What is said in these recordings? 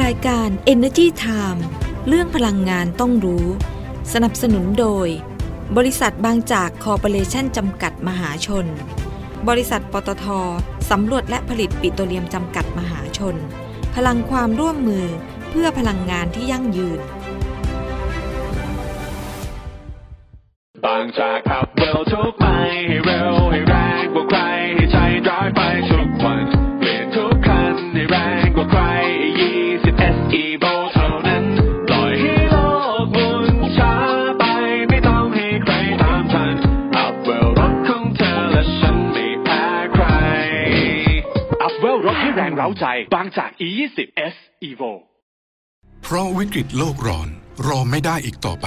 รายการ Energy Time เรื่องพลังงานต้องรู้ สนับสนุนโดย บริษัทบางจากคอร์ปอเรชันจำกัดมหาชน บริษัทปตทสำรวจและผลิตปิโตรเลียมจำกัดมหาชน พลังความร่วมมือเพื่อพลังงานที่ยั่งยืน บางจากขับเร็วทุกไปให้เร็วให้แรงกว่ อีโบเท่านั้น ปล่อยให้โลกหมุนช้าไปไม่ต้องให้ใครตามทัน อัพเวลรถของเธอและฉันไม่แพ้ใคร อัพเวลรถให้แรงเร้าใจ บางจาก E20 S Evo เพราะวิกฤตโลกร้อนรอไม่ได้อีกต่อไป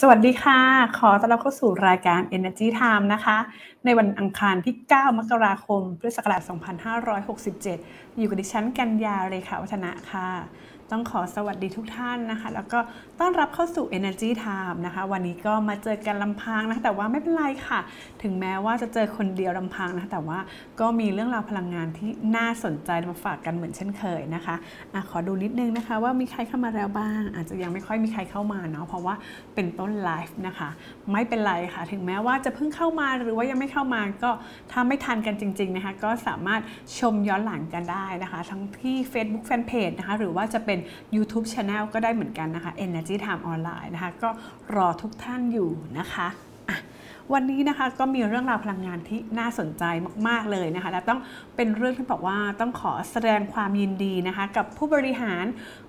สวัสดีค่ะ ขอต้อนรับเข้าสู่รายการ Energy Time นะคะ ในวันอังคารที่ 9 มกราคม พุทธศักราช 2567 อยู่กับดิฉันกัญญาเรขาวัฒนะค่ะ ต้องขอสวัสดีทุกท่านนะคะ แล้วก็ต้อนรับเข้าสู่ Energy Time นะคะ วันนี้ก็มาเจอกันลำพังนะะแต่ว่าไม่เป็นไรค่ะ ถึงแม้ว่าจะเจอคนเดียวลำพังนะะแต่ว่าก็มีเรื่องราวพลังงานที่น่าสนใจมาฝากกันเหมือนเช่นเคยนะคะอะขอดูนิดนึงนะคะ ว่ามีใครเข้ามาแล้วบ้าง อาจจะยังไม่ค่อยมีใครเข้ามาเนาะเพราะว่าเป็นต้นไลฟ์นะคะ ไม่เป็นไรค่ะ ถึงแม้ว่าจะเพิ่งเข้ามาหรือว่ายังไม่เข้ามาก็ถ้าไม่ทันกันจริง ๆนะคะ ก็สามารถชมย้อนหลังกันได้นะคะ ทั้งที่ Facebook Fanpage นะคะ หรือว่าจะเป็น YouTube Channel ก็ได้เหมือนกันนะคะ Energy Time Online นะคะ ก็รอทุกท่านอยู่นะคะอะวันนี้นะคะก็มีเรื่องราวพลังงานที่น่าสนใจมาก ๆ เลยนะคะ และต้องเป็นเรื่องที่บอกว่าต้องขอแสดงความยินดีนะคะ กับผู้บริหาร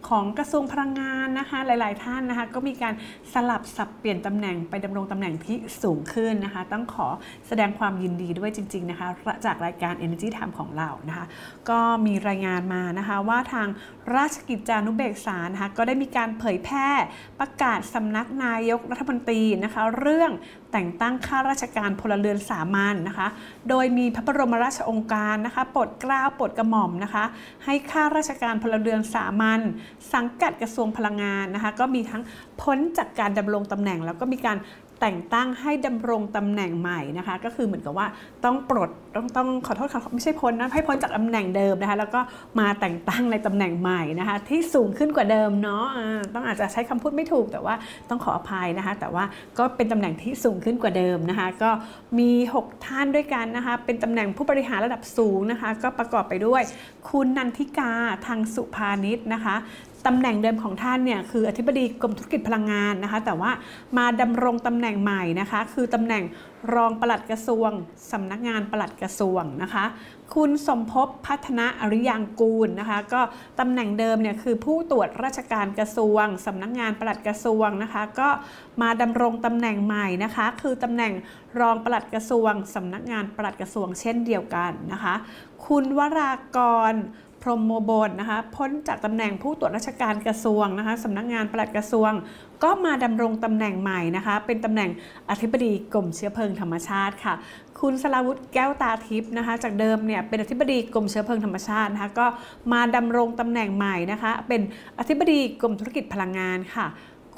ของกระทรวงพลังงานนะคะหลาย ๆ ท่านนะคะก็มีการสลับสับเปลี่ยนตำแหน่งไปดำรงตำแหน่งที่สูงขึ้นนะคะ ต้องขอแสดงความยินดีด้วยจริง ๆ นะคะ จากรายการ Energy Time ของเรานะคะ ก็มีรายงานมานะคะว่าทางราชกิจจานุเบกษานะคะก็ได้มีการเผยแพร่ประกาศสำนักนายกรัฐมนตรีนะคะเรื่องแต่งตั้งข้าราชการพลเรือนสามัญนนะคะ โดยมีพระบรมราชองค์การนะคะโปรดเกล้าโปรดกระหม่อมนะคะ ให้ข้าราชการพลเรือนสามัญสังกัดกระทรวงพลังงานนะคะก็มีทั้งพ้นจากการดำรงตำแหน่ง แล้วก็มีการ แต่งตั้งให้ดำรงตำแหน่งใหม่นะคะ ก็คือเหมือนกับว่าต้องปลดต้องต้องขอโทษค่ะไม่ใช่พ้นนะให้พ้นจากตำแหน่งเดิมนะคะ แล้วก็มาแต่งตั้งในตำแหน่งใหม่นะคะ ที่สูงขึ้นกว่าเดิมเนาะะต้องอาจจะใช้คำพูดไม่ถูกแต่ว่าต้องขออภัยนะคะ แต่ว่าก็เป็นตำแหน่งที่สูงขึ้นกว่าเดิมนะคะ ก็มี 6 ท่านด้วยกันนะคะ เป็นตำแหน่งผู้บริหารระดับสูงนะคะ ก็ประกอบไปด้วย คุณนันทิกาทางสุภานิชนะคะ ตำแหน่งเดิมของท่านเนี่ยคืออธิบดีกรมธุรกิจพลังงานนะคะ แต่ว่ามาดำรงตำแหน่งใหม่นะคะ คือตำแหน่งรองปลัดกระทรวงสำนักงานปลัดกระทรวงนะคะ คุณสมภพพัฒนาอริยางกูลนะคะ ก็ตำแหน่งเดิมเนี่ยคือผู้ตรวจราชการกระทรวงสำนักงานปลัดกระทรวงนะคะ ก็มาดำรงตำแหน่งใหม่นะคะ คือตำแหน่งรองปลัดกระทรวงสำนักงานปลัดกระทรวงเช่นเดียวกันนะคะ คุณวรากร พรมโมบลนะคะพ้นจากตำแหน่งผู้ตรวจราชการกระทรวงนะคะสำนักงานปลัดกระทรวง ก็มาดำรงตำแหน่งใหม่นะคะ เป็นตำแหน่งอธิบดีกรมเชื้อเพลิงธรรมชาติค่ะ คุณสลาวุฒิแก้วตาทิพย์นะคะ จากเดิมเนี่ยเป็นอธิบดีกรมเชื้อเพลิงธรรมชาตินะคะก็มาดำรงตำแหน่งใหม่นะคะ เป็นอธิบดีกรมธุรกิจพลังงานค่ะ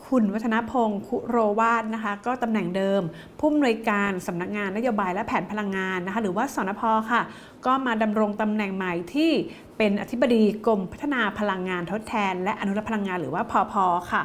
คุณวัฒนพงศ์คุโรวาดนะคะ ก็ตำแหน่งเดิม ผู้อำนวยการสำนักงานนโยบายและแผนพลังงานนะคะ หรือว่าสนพค่ะ ก็มาดำรงตำแหน่งใหม่ที่เป็นอธิบดีกรมพัฒนาพลังงานทดแทน และอนุรักษ์พลังงานหรือว่าพอพอค่ะ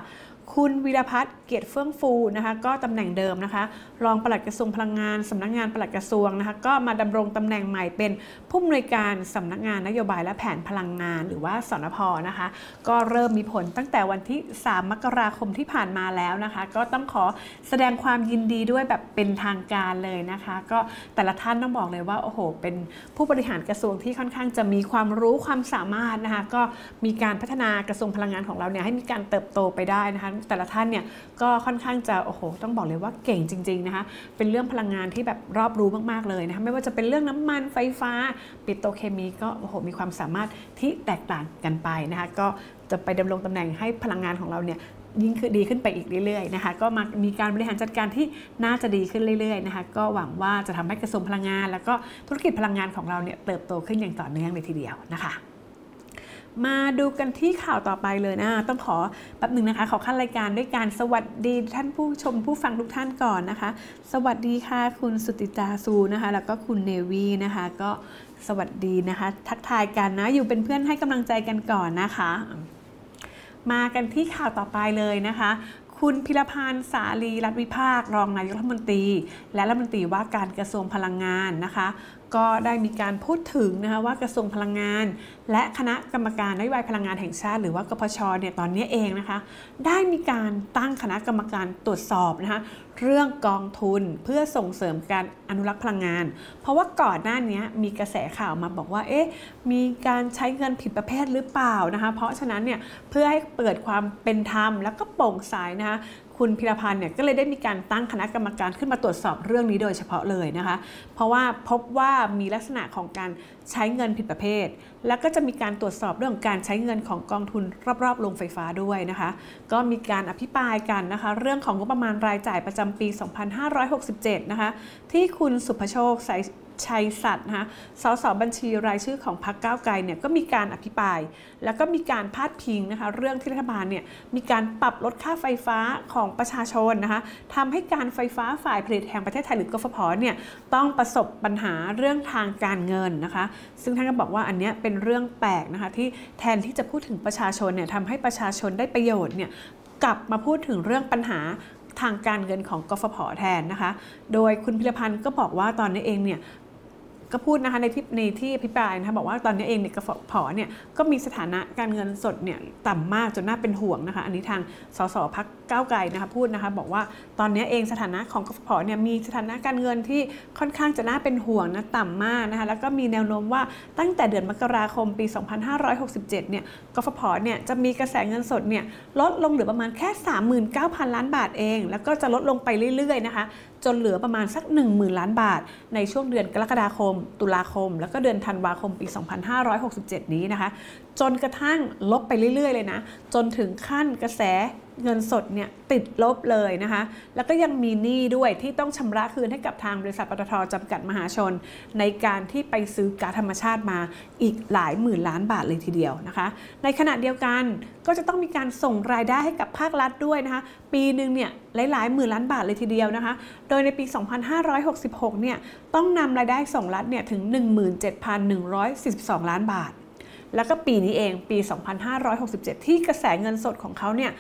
คุณวีรพัฒน์เกียรติเฟื่องฟูนะคะก็ตำแหน่งเดิมนะคะ รองปลัดกระทรวงพลังงานสำนักงานปลัดกระทรวงนะคะก็มาดำรงตำแหน่งใหม่เป็นผู้อำนวยการสำนักงานนโยบายและแผนพลังงาน หรือว่าสนพนะคะ ก็เริ่มมีผลตั้งแต่วันที่ 3 มกราคมที่ผ่านมาแล้วนะคะ ก็ต้องขอแสดงความยินดีด้วยแบบเป็นทางการเลยนะคะ ก็แต่ละท่านต้องบอกเลยว่าโอ้โห เป็นผู้บริหารกระทรวงที่ค่อนข้างจะมีความรู้ความสามารถนะคะก็มีการพัฒนากระทรวงพลังงานของเราเนี่ยให้มีการเติบโตไปได้นะคะแต่ละท่านเนี่ยก็ค่อนข้างจะโอ้โหต้องบอกเลยว่าเก่งจริงๆนะคะเป็นเรื่องพลังงานที่แบบรอบรู้มากๆเลยนะคะไม่ว่าจะเป็นเรื่องน้ำมันไฟฟ้า ปิโตรเคมีก็โอ้โหมีความสามารถที่แตกต่างกันไปนะคะก็จะไปดำรงตำแหน่งให้พลังงานของเราเนี่ยยิ่งคือดีขึ้นไปอีกเรื่อยๆนะคะก็มามีการบริหารจัดการที่น่าจะดีขึ้นเรื่อยๆนะคะก็หวังว่าจะทำให้กระทรวงพลังงาน แล้วก็ธุรกิจพลังงานของเราเนี่ยเติบโตขึ้นอย่างต่อเนื่องเลยทีเดียวนะคะ มาดูกันที่ข่าวต่อไปเลยนะ ต้องขอแป๊บหนึ่งนะคะขอขั้นรายการด้วยการสวัสดีท่านผู้ชมผู้ฟังทุกท่านก่อนนะคะ สวัสดีค่ะคุณสุติตาซูนะคะ แล้วก็คุณเนวีนะคะ ก็สวัสดีนะคะ ทักทายกันนะอยู่เป็นเพื่อนให้กำลังใจกันก่อนนะคะ มากันที่ข่าวต่อไปเลยนะคะคุณพิรพันธ์สาลีรัฐวิภาครองนายกรัฐมนตรี และรัฐมนตรีว่าการกระทรวงพลังงานนะคะ ก็ได้มีการพูดถึงนะคะว่ากระทรวงพลังงาน และคณะกรรมการนโยบายพลังงานแห่งชาติ หรือว่ากพชเนี่ยตอนนี้เองนะคะ ได้มีการตั้งคณะกรรมการตรวจสอบนะคะเรื่องกองทุนเพื่อส่งเสริมการอนุรักษ์พลังงาน เพราะว่าก่อนหน้านี้มีกระแสข่าวมาบอกว่าเอ๊ะมีการใช้เงินผิดประเภทหรือเปล่านะคะ เพราะฉะนั้นเนี่ยเพื่อให้เปิดความเป็นธรรมแล้วก็โปร่งใสนะคะคุณพิรพันธ์เนี่ยก็เลยได้มีการตั้งคณะกรรมการขึ้นมาตรวจสอบเรื่องนี้โดยเฉพาะเลยนะคะ เพราะว่าพบว่ามีลักษณะของการใช้เงินผิดประเภท แล้วก็จะมีการตรวจสอบเรื่องการใช้เงินของกองทุนรอบๆโรงไฟฟ้าด้วยนะคะ ก็มีการอภิปรายกันนะคะ เรื่องของงบประมาณรายจ่ายประจำปี 2567 นะคะ ที่คุณสุภโชคส ชัยสัตว์นะคะสสบัญชีรายชื่อของพรรคก้าวไกลเนี่ยก็มีการอภิปราย แล้วก็มีการพาดพิงนะคะเรื่องที่รัฐบาลเนี่ยมีการปรับลดค่าไฟฟ้าของประชาชนนะคะทำให้การไฟฟ้าฝ่ายผลิตแห่งประเทศไทยหรือกฟผเนี่ยต้องประสบปัญหาเรื่องทางการเงินนะคะ ซึ่งท่านก็บอกว่าอันนี้เป็นเรื่องแปลกนะคะที่แทนที่จะพูดถึงประชาชนเนี่ยทำให้ประชาชนได้ประโยชน์เนี่ยกลับมาพูดถึงเรื่องปัญหาทางการเงินของกฟผแทนนะคะ โดยคุณพิรพันธ์ก็บอกว่าตอนนี้เองเนี่ย ก็พูดนะคะในที่ในที่อภิปรายนะคะบอกว่าตอนนี้เองเนี่ยกฟผเนี่ยก็มีสถานะการเงินสดเนี่ยต่ำมากจนน่าเป็นห่วงนะคะอันนี้ทางสสพักก้าวไกลนะคะพูดนะคะบอกว่าตอนนี้เองสถานะของกฟผเนี่ยมีสถานะการเงินที่ค่อนข้างจะน่าเป็นห่วงนะต่ำมากนะคะแล้วก็มีแนวโน้มว่าตั้งแต่เดือนมกราคมปี 2567 เนี่ยกฟผเนี่ยจะมีกระแสเงินสดเนี่ยลดลงเหลือประมาณแค่ 39,000 ล้านบาทเอง แล้วก็จะลดลงไปเรื่อยๆนะคะ จนเหลือประมาณสัก 10,000 ล้านบาท ในช่วงเดือนกรกฎาคม ตุลาคม แล้วก็เดือนธันวาคมปี 2567 นี้นะคะ จนกระทั่งลบไปเรื่อยๆ เลยนะ จนถึงขั้นกระแส เงินสดเนี่ยติดลบเลยนะคะ แล้วก็ยังมีหนี้ด้วยที่ต้องชำระคืนให้กับทางบริษัทปตทจำกัดมหาชน ในการที่ไปซื้อก๊าซธรรมชาติมาอีกหลายหมื่นล้านบาทเลยทีเดียวนะคะ ในขณะเดียวกันก็จะต้องมีการส่งรายได้ให้กับภาครัฐด้วยนะคะ ปีหนึ่งเนี่ยหลายๆหมื่นล้านบาทเลยทีเดียวนะคะ โดยในปี 2566 เนี่ยต้องนำรายได้ส่งรัฐเนี่ยถึง 17,142 ล้านบาทแล้วก็ปีนี้เองปี 2567 ที่กระแสเงินสดของเขาเนี่ย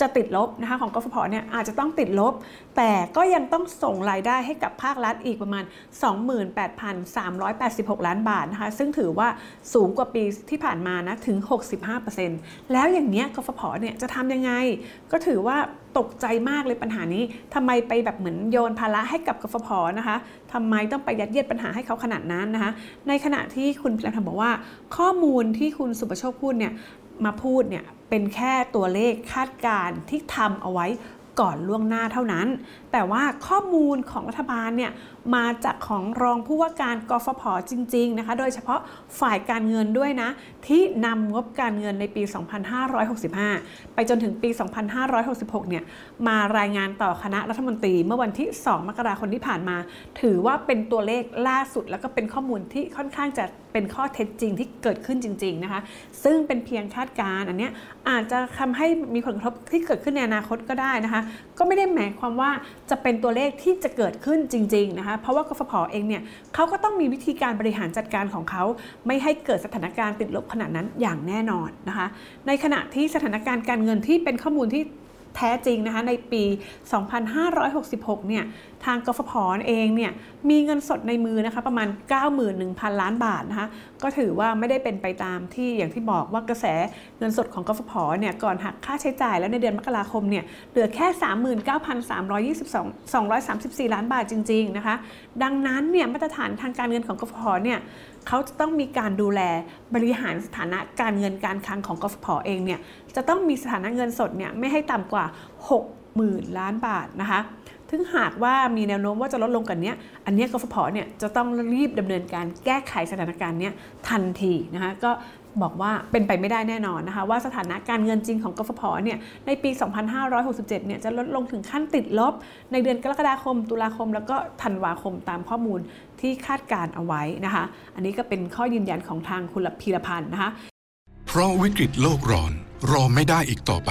จะติดลบนะคะของกฟผเนี่ยอาจจะต้องติดลบ แต่ก็ยังต้องส่งรายได้ให้กับภาครัฐอีกประมาณ 28,386 ล้านบาทนะคะซึ่งถือว่าสูงกว่าปีที่ผ่านมานะถึง 65%แล้วอย่างเนี้ยกฟผเนี่ยจะทำยังไง ก็ถือว่าตกใจมากเลยปัญหานี้ทำไมไปแบบเหมือนโยนภาระให้กับกฟผนะคะทำไมต้องไปยัดเยียดปัญหาให้เขาขนาดนั้นนะคะในขณะที่คุณพิรันธ์บอกว่า ข้อมูลที่คุณสุประโชคพูดเนี่ย มาพูดเนี่ยเป็นแค่ตัวเลขคาดการณ์ที่ทำเอาไว้ก่อนล่วงหน้าเท่านั้น แต่ว่าข้อมูลของรัฐบาลเนี่ย มาจากของรองผู้ว่าการกฟผจริง ๆ นะคะ โดยเฉพาะฝ่ายการเงินด้วยนะ ที่นำงบการเงินในปี 2565 ไปจนถึงปี 2566 เนี่ย มารายงานต่อคณะรัฐมนตรีเมื่อวันที่ 2 มกราคมที่ผ่านมา ถือว่าเป็นตัวเลขล่าสุด แล้วก็เป็นข้อมูลที่ค่อนข้างจะเป็นข้อเท็จจริงที่เกิดขึ้นจริง ๆ นะคะ ซึ่งเป็นเพียงคาดการณ์อันนี้อาจจะทำให้มีผลกระทบที่เกิดขึ้นในอนาคตก็ได้นะคะ ก็ไม่ได้หมายความว่าจะเป็นตัวเลขที่จะเกิดขึ้นจริง ๆ นะคะเพราะว่ากฟผเองเนี่ยเขาก็ต้องมีวิธีการบริหารจัดการของเขา ไม่ให้เกิดสถานการณ์ติดลบขนาดนั้นอย่างแน่นอนนะคะ ในขณะที่สถานการณ์การเงินที่เป็นข้อมูลที่แท้จริงนะคะในปี 2566 เนี่ย ทางกฟผเองเนี่ย มีเงินสดในมือนะคะประมาณ 91,000 ล้านบาทนะคะก็ถือว่าไม่ได้เป็นไปตามที่อย่างที่บอกว่ากระแสเงินสดของกฟผเนี่ยก่อนหักค่าใช้จ่ายแล้วในเดือนมกราคมเนี่ยเหลือแค่ 39,322 234 ล้านบาทจริงๆนะคะดังนั้นเนี่ยมาตรฐานทางการเงินของกฟผเนี่ยเขาจะต้องมีการดูแลบริหารสถานะการเงินการคลังของกฟผเองเนี่ยจะต้องมีสถานะเงินสดเนี่ยไม่ให้ต่ำกว่า 60,000 ล้านบาทนะคะ ถึงหากว่ามีแนวโน้มว่าจะลดลงกันเนี้ย อันนี้กฟผเนี่ยจะต้องรีบดำเนินการแก้ไขสถานการณ์เนี้ยทันทีนะคะก็บอกว่าเป็นไปไม่ได้แน่นอนนะคะว่าสถานะการเงินจริงของกฟผเนี่ยในปี 2567 เนี่ยจะลดลงถึงขั้นติดลบ ในเดือนกรกฎาคม ตุลาคม แล้วก็ธันวาคมตามข้อมูลที่คาดการเอาไว้นะคะ อันนี้ก็เป็นข้อยืนยันของทางคุณพีรพันธ์นะคะ เพราะวิกฤตโลกร้อนรอไม่ได้อีกต่อไป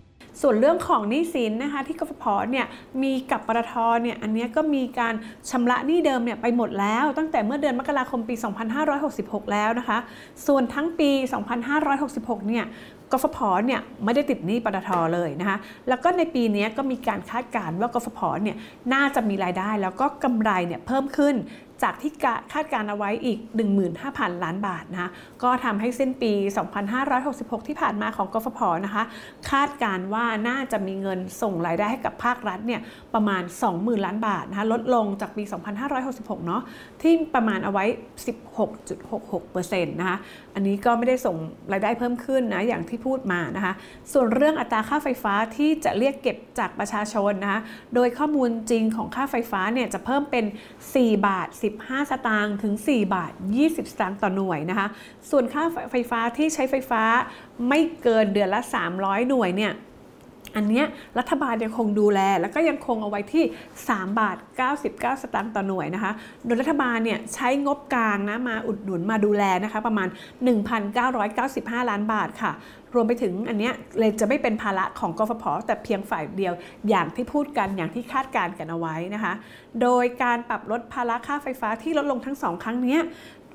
ส่วนเรื่องของหนี้สินนะคะที่กฟผเนี่ยมีกับปตทเนี่ยอันนี้ก็มีการชำระหนี้เดิมเนี่ยไปหมดแล้ว ตั้งแต่เมื่อเดือนมกราคมปี 2566 แล้วนะคะ ส่วนทั้งปี 2566 เนี่ยกฟผเนี่ยไม่ได้ติดหนี้ปตทเลยนะคะ แล้วก็ในปีนี้ก็มีการคาดการณ์ว่ากฟผเนี่ยน่าจะมีรายได้แล้วก็กำไรเนี่ยเพิ่มขึ้น จากที่คาดการเอาไว้อีก 15,000 ล้านบาทนะคะก็ทำให้สิ้นปี 2566 ที่ผ่านมาของกฟผนะคะคาดการว่าน่าจะมีเงินส่งรายได้ให้กับภาครัฐเนี่ยประมาณ 20,000 ล้านบาทนะคะลดลงจากปี 2566 เนาะที่ประมาณเอาไว้ 16.66%นะคะอันนี้ก็ไม่ได้ส่งรายได้เพิ่มขึ้นนะอย่างที่พูดมานะคะส่วนเรื่องอัตราค่าไฟฟ้าที่จะเรียกเก็บจากประชาชนนะคะโดยข้อมูลจริงของค่าไฟฟ้าเนี่ยจะเพิ่มเป็น 4 บาท15 สตางค์ถึง 4 บาท 20 สตางค์ต่อหน่วยนะคะ ส่วนค่าไฟฟ้าที่ใช้ไฟฟ้าไม่เกินเดือนละ 300 หน่วยเนี่ยอันนี้รัฐบาลยังคงดูแล แล้วก็ยังคงเอาไว้ที่ 3 บาท 99 สตางค์ต่อหน่วยนะคะ โดยรัฐบาลเนี่ยใช้งบกลางนะมาอุดหนุนมาดูแลนะคะ ประมาณ 1,995 ล้านบาทค่ะ รวมไปถึงอันเนี้ยเลยจะไม่เป็นภาระของกฟผแต่เพียงฝ่ายเดียว อย่างที่พูดกันอย่างที่คาดการณ์กันเอาไว้นะคะ โดยการปรับลดภาระค่าไฟฟ้าที่ลดลงทั้งสองครั้งนี้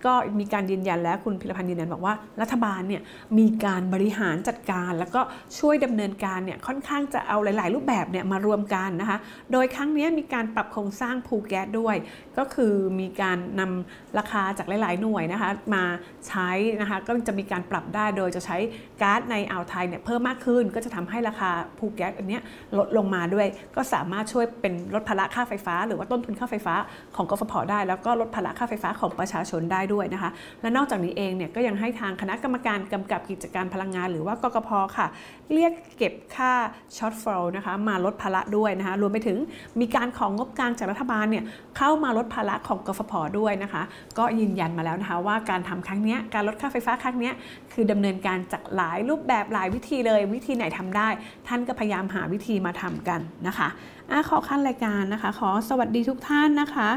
ก็มีการยืนยันแล้วคุณพิรพันธ์ยืนยันบอกว่ารัฐบาลเนี่ยมีการบริหารจัดการ แล้วก็ช่วยดำเนินการเนี่ยค่อนข้างจะเอาหลาย ๆ รูปแบบเนี่ยมารวมกันนะคะโดยครั้งนี้มีการปรับโครงสร้างภูแก๊สด้วย ก็คือมีการนำราคาจากหลาย ๆ หน่วยนะคะมาใช้นะคะก็จะมีการปรับได้โดยจะใช้ก๊าซในอ่าวไทยเนี่ยเพิ่มมากขึ้น ก็จะทำให้ราคาภูแก๊สอันนี้ลดลงมาด้วย ก็สามารถช่วยเป็นลดภาระค่าไฟฟ้า หรือว่าต้นทุนค่าไฟฟ้าของกฟผได้แล้วก็ลดภาระค่าไฟฟ้าของประชาชนได้ด้วยนะคะ และนอกจากนี้เองเนี่ยก็ยังให้ทางคณะกรรมการกำกับกิจการพลังงาน หรือว่ากกพค่ะ เรียกเก็บค่าช็อตฟลนะคะมาลดภาระด้วยนะคะรวมไปถึงมีการของงบกลางจากรัฐบาลเนี่ยเข้ามาลดภาระของกฟผด้วยนะคะ ก็ยืนยันมาแล้วนะคะว่าการทำครั้งนี้การลดค่าไฟฟ้าครั้งนี้คือดำเนินการจากหลายรูปแบบหลายวิธีเลย วิธีไหนทำได้ ท่านก็พยายามหาวิธีมาทำกันนะคะอะขอขั้นรายการนะคะ ขอสวัสดีทุกท่านนะคะ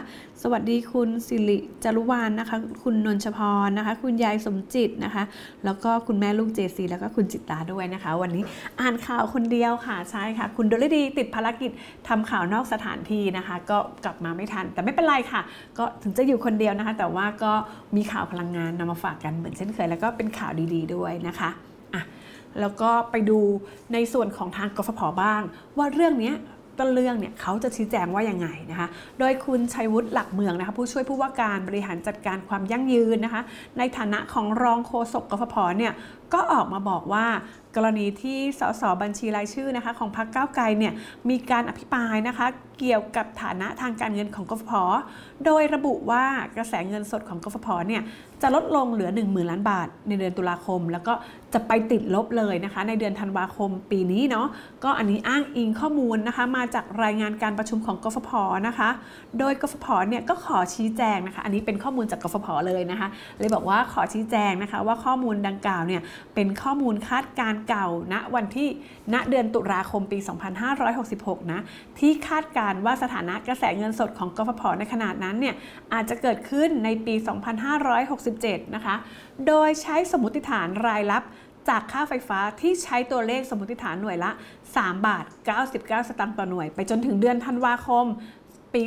สวัสดีคุณสิริจรุวานนะคะ คุณนนชพรนะคะ คุณยายสมจิตนะคะ แล้วก็คุณแม่ลูกเจซีแล้วก็คุณจิตตาด้วยนะคะ วันนี้อ่านข่าวคนเดียวค่ะใช่ค่ะ คุณดลดีติดภารกิจทำข่าวนอกสถานที่นะคะ ก็กลับมาไม่ทัน แต่ไม่เป็นไรค่ะ ก็ถึงจะอยู่คนเดียวนะคะ แต่ว่าก็มีข่าวพลังงานนำมาฝากกันเหมือนเช่นเคย แล้วก็เป็นข่าวดี ๆ ด้วยนะคะ อะแล้วก็ไปดูในส่วนของทางกฟผบ้าง ว่าเรื่องนี้ต้นเรื่องเนี่ยเขาจะชี้แจงว่ายังไงนะคะ โดยคุณชัยวุฒิหลักเมืองนะคะผู้ช่วยผู้ว่าการบริหารจัดการความยั่งยืนนะคะ ในฐานะของรองโฆษกกฟผเนี่ย ก็ออกมาบอกว่ากรณีที่สสบัญชีรายชื่อนะคะของพรรคก้าวไกลเนี่ยมีการอภิปรายนะคะเกี่ยวกับฐานะทางการเงินของกฟผ โดยระบุว่ากระแสเงินสดของกฟผเนี่ยจะลดลงเหลือ 1 0,000 ล้านบาท ในเดือนตุลาคม แล้วก็จะไปติดลบเลยนะคะในเดือนธันวาคมปีนี้เนาะก็อันนี้อ้างอิงข้อมูลนะคะมาจากรายงานการประชุมของกฟผนะคะ โดยกฟผเนี่ยก็ขอชี้แจงนะคะอันนี้เป็นข้อมูลจากกฟผเลยนะคะเลยบอกว่าขอชี้แจงนะคะว่าข้อมูลดังกล่าวเนี่ยเป็นข้อมูลคาดการเก่าณวันที่ณเดือนตุลาคมปี 2566 นะที่คาดการว่าสถานะกระแสเงินสดของกฟผในขนาดนั้นเนี่ยอาจจะเกิดขึ้นในปี 2567 นะคะ โดยใช้สมมติฐานรายรับจากค่าไฟฟ้าที่ใช้ตัวเลขสมมติฐานหน่วยละ 3 บาท 99 สตางค์ต่อหน่วย ไปจนถึงเดือนธันวาคม ปี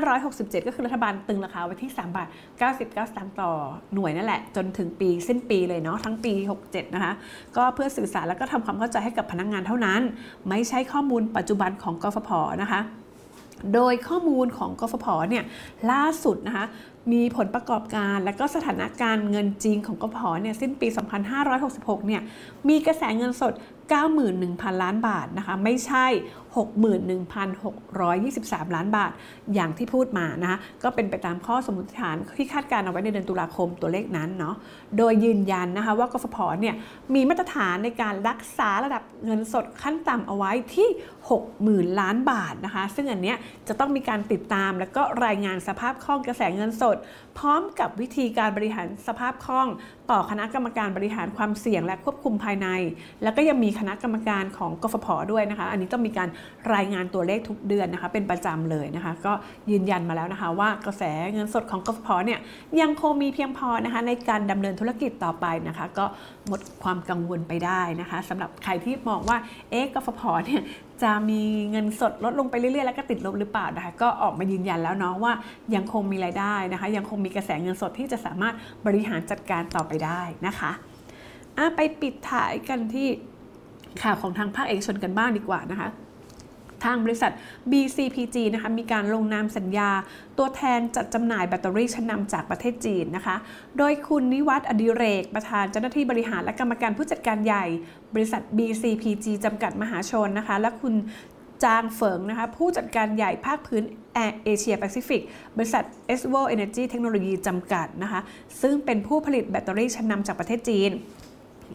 2567 ก็คือรัฐบาลตึงราคาไว้ที่ 3 บาท 99 สตางค์ต่อหน่วยนั่นแหละ จนถึงปีสิ้นปีเลยเนาะทั้งปี 67 นะคะ ก็เพื่อสื่อสารแล้วก็ทำความเข้าใจให้กับพนักงงานเท่านั้น ไม่ใช่ข้อมูลปัจจุบันของกฟผนะคะโดยข้อมูลของกฟผเนี่ยล่าสุดนะคะมีผลประกอบการและก็สถานการณ์เงินจริงของกฟผเนี่ยสิ้นปี 2566 เนี่ยมีกระแสเงินสด 91,000 ล้านบาทนะคะไม่ใช่ 61,623 ล้านบาท อย่างที่พูดมานะคะก็เป็นไปตามข้อสมมติฐานที่คาดการเอาไว้ในเดือนตุลาคมตัวเลขนั้นเนาะโดยยืนยันนะคะว่ากฟผเนี่ยมีมาตรฐานในการรักษาระดับเงินสดขั้นต่ำเอาไว้ที่ 60,000 ล้านบาทนะคะ ซึ่งอันเนี้ยจะต้องมีการติดตามแล้วก็รายงานสภาพคล่องกระแสเงินสด พร้อมกับวิธีการบริหารสภาพคล่อง ต่อคณะกรรมการบริหารความเสี่ยงและควบคุมภายใน แล้วก็ยังมีคณะกรรมการของกฟผด้วยนะคะ อันนี้ต้องมีการรายงานตัวเลขทุกเดือนนะคะ เป็นประจำเลยนะคะ ก็ยืนยันมาแล้วนะคะ ว่ากระแสเงินสดของกฟผเนี่ยยังคงมีเพียงพอนะคะในการดำเนินธุรกิจต่อไปนะคะ ก็หมดความกังวลไปได้นะคะสำหรับใครที่มองว่าเอ๊ะกฟผเนี่ย จะมีเงินสดลดลงไปเรื่อยๆ แล้วก็ติดลบหรือเปล่านะคะก็ออกมายืนยันแล้วเนาะว่ายังคงมีรายได้นะคะ ยังคงมีกระแสเงินสดที่จะสามารถบริหารจัดการต่อไปได้นะคะอะไปปิดท้ายกันที่ข่าวของทางภาคเอกชนกันบ้างดีกว่านะคะ ทางบริษัท BCPG นะคะมีการลงนามสัญญา ตัวแทนจัดจำหน่ายแบตเตอรี่ชั้นนำจากประเทศจีนนะคะ โดยคุณนิวัฒน์อดิเรก ประธานเจ้าหน้าที่บริหารและกรรมการผู้จัดการใหญ่ บริษัท BCPG จำกัดมหาชนนะคะ และคุณจางเฟิงนะคะผู้จัดการใหญ่ภาคพื้นเอเชียแปซิฟิกบริษัท e s v o Energy Technology จำกัดนะคะซึ่งเป็นผู้ผลิตแบตเตอรี่ชั้นนำจากประเทศจีน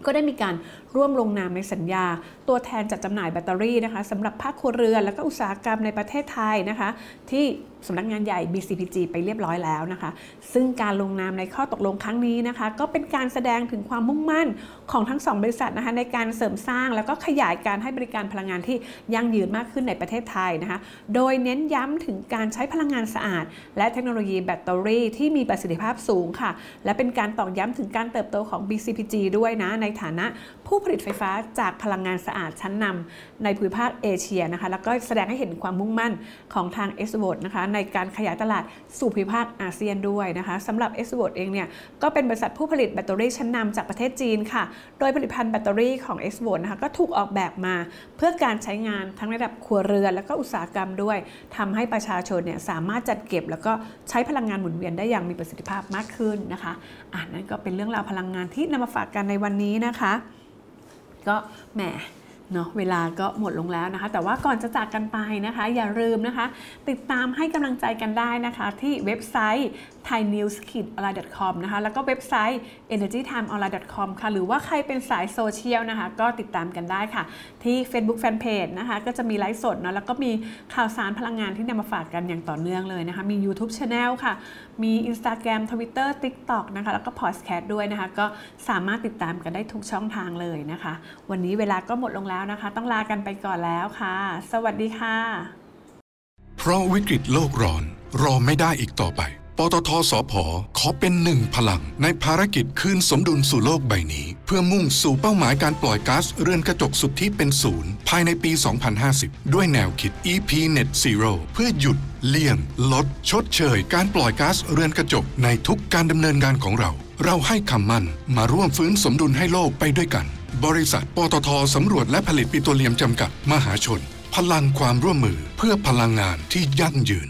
ก็ได้มีการร่วมลงนามในสัญญา ตัวแทนจัดจำหน่ายแบตเตอรี่นะคะสำหรับภาคครัวเรือนและก็อุตสาหกรรมในประเทศไทยนะคะ ที่ สำนักงานใหญ่ BCPG ไปเรียบร้อยแล้วนะคะ ซึ่งการลงนามในข้อตกลงครั้งนี้นะคะ ก็เป็นการแสดงถึงความมุ่งมั่นของทั้งสองบริษัทนะคะในการเสริมสร้างแล้วก็ขยายการให้บริการพลังงานที่ยั่งยืนมากขึ้นในประเทศไทยนะคะ โดยเน้นย้ำถึงการใช้พลังงานสะอาด และเทคโนโลยีแบตเตอรี่ที่มีประสิทธิภาพสูงค่ะ และเป็นการตอกย้ำถึงการเติบโตของ BCPG ด้วยนะในฐานะผู้ผลิตไฟฟ้าจากพลังงานสะอาดชั้นนำในภูมิภาคเอเชียนะคะแล้วก็แสดงให้เห็นความมุ่งมั่นของทาง s w o d นะคะในการขยายตลาดสู่ภูมิภาคอาเซียนด้วยนะคะสำหรับ s w o d เองเนี่ยก็เป็นบริษัทผู้ผลิตแบตเตอรี่ชั้นนำจากประเทศจีนค่ะ โดยผลิตภัณฑ์แบตเตอรี่ของ s w o d นะคะก็ถูกออกแบบมา เพื่อการใช้งานทั้งระดับครัวเรือน และก็อุตสาหกรรมด้วยทำให้ประชาชนเนี่ยสามารถจัดเก็บ แล้วก็ใช้พลังงานหมุนเวียนได้อย่างมีประสิทธิภาพมากขึ้นนะคะอ่านั่นก็เป็นเรื่องราวพลังงานที่นำมาฝากกันในวันนี้นะคะ ก็แหม เนาะเวลาก็หมดลงแล้วนะคะ แต่ว่าก่อนจะจากกันไปนะคะ อย่าลืมนะคะ ติดตามให้กำลังใจกันได้นะคะ ที่เว็บไซต์ thainews.online.com นะคะ แล้วก็เว็บไซต์ energytimeonline.com ค่ะ หรือว่าใครเป็นสายโซเชียลนะคะ ก็ติดตามกันได้ค่ะ ที่ Facebook Fanpage นะคะ ก็จะมีไลฟ์สดเนาะแล้วก็มีข่าวสารพลังงานที่นำมาฝากกันอย่างต่อเนื่องเลยนะคะ มี YouTube Channel ค่ะ มี Instagram Twitter TikTok นะคะ แล้วก็ Podcast ด้วยนะคะ ก็สามารถติดตามกันได้ทุกช่องทางเลยนะคะ วันนี้เวลาก็หมดลงแล้วนะคะ ต้องลากันไปก่อนแล้วค่ะ สวัสดีค่ะ เพราะวิกฤตโลกร้อน รอไม่ได้อีกต่อไป ปตทสพขอเป็นหนึ่งพลัง ในภารกิจคืนสมดุลสู่โลกใบนี้ เพื่อมุ่งสู่เป้าหมายการปล่อยก๊าซเรือนกระจกสุทธิเป็นศูนย์ภายในปี 2050 ด้วยแนวคิด EP Net Zero เพื่อหยุดเลี่ยง ลด ชดเชย การปล่อยก๊าซเรือนกระจกในทุกการดำเนินงานของเรา เราให้คำมั่นมาร่วมฟื้นสมดุลให้โลกไปด้วยกัน บริษัท ปตทสำรวจและผลิตปิโตรเลียมจำกัดมหาชน พลังความร่วมมือเพื่อพลังงานที่ยั่งยืน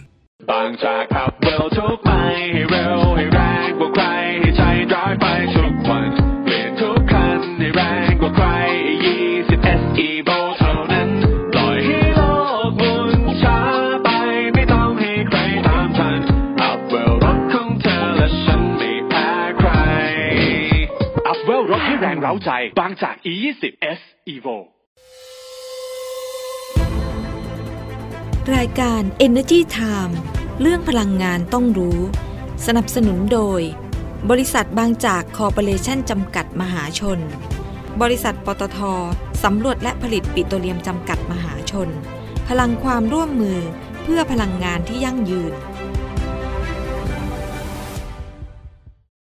บางจากขับเร็วทุกไปให้เร็วให้เร็ว เร้าใจ บางจาก E20 S Evo รายการ Energy Time เรื่องพลังงานต้องรู้ สนับสนุนโดย บริษัทบางจากคอร์ปอเรชันจำกัดมหาชน บริษัทปตทสำรวจและผลิตปิโตรเลียมจำกัดมหาชน พลังความร่วมมือเพื่อพลังงานที่ยั่งยืน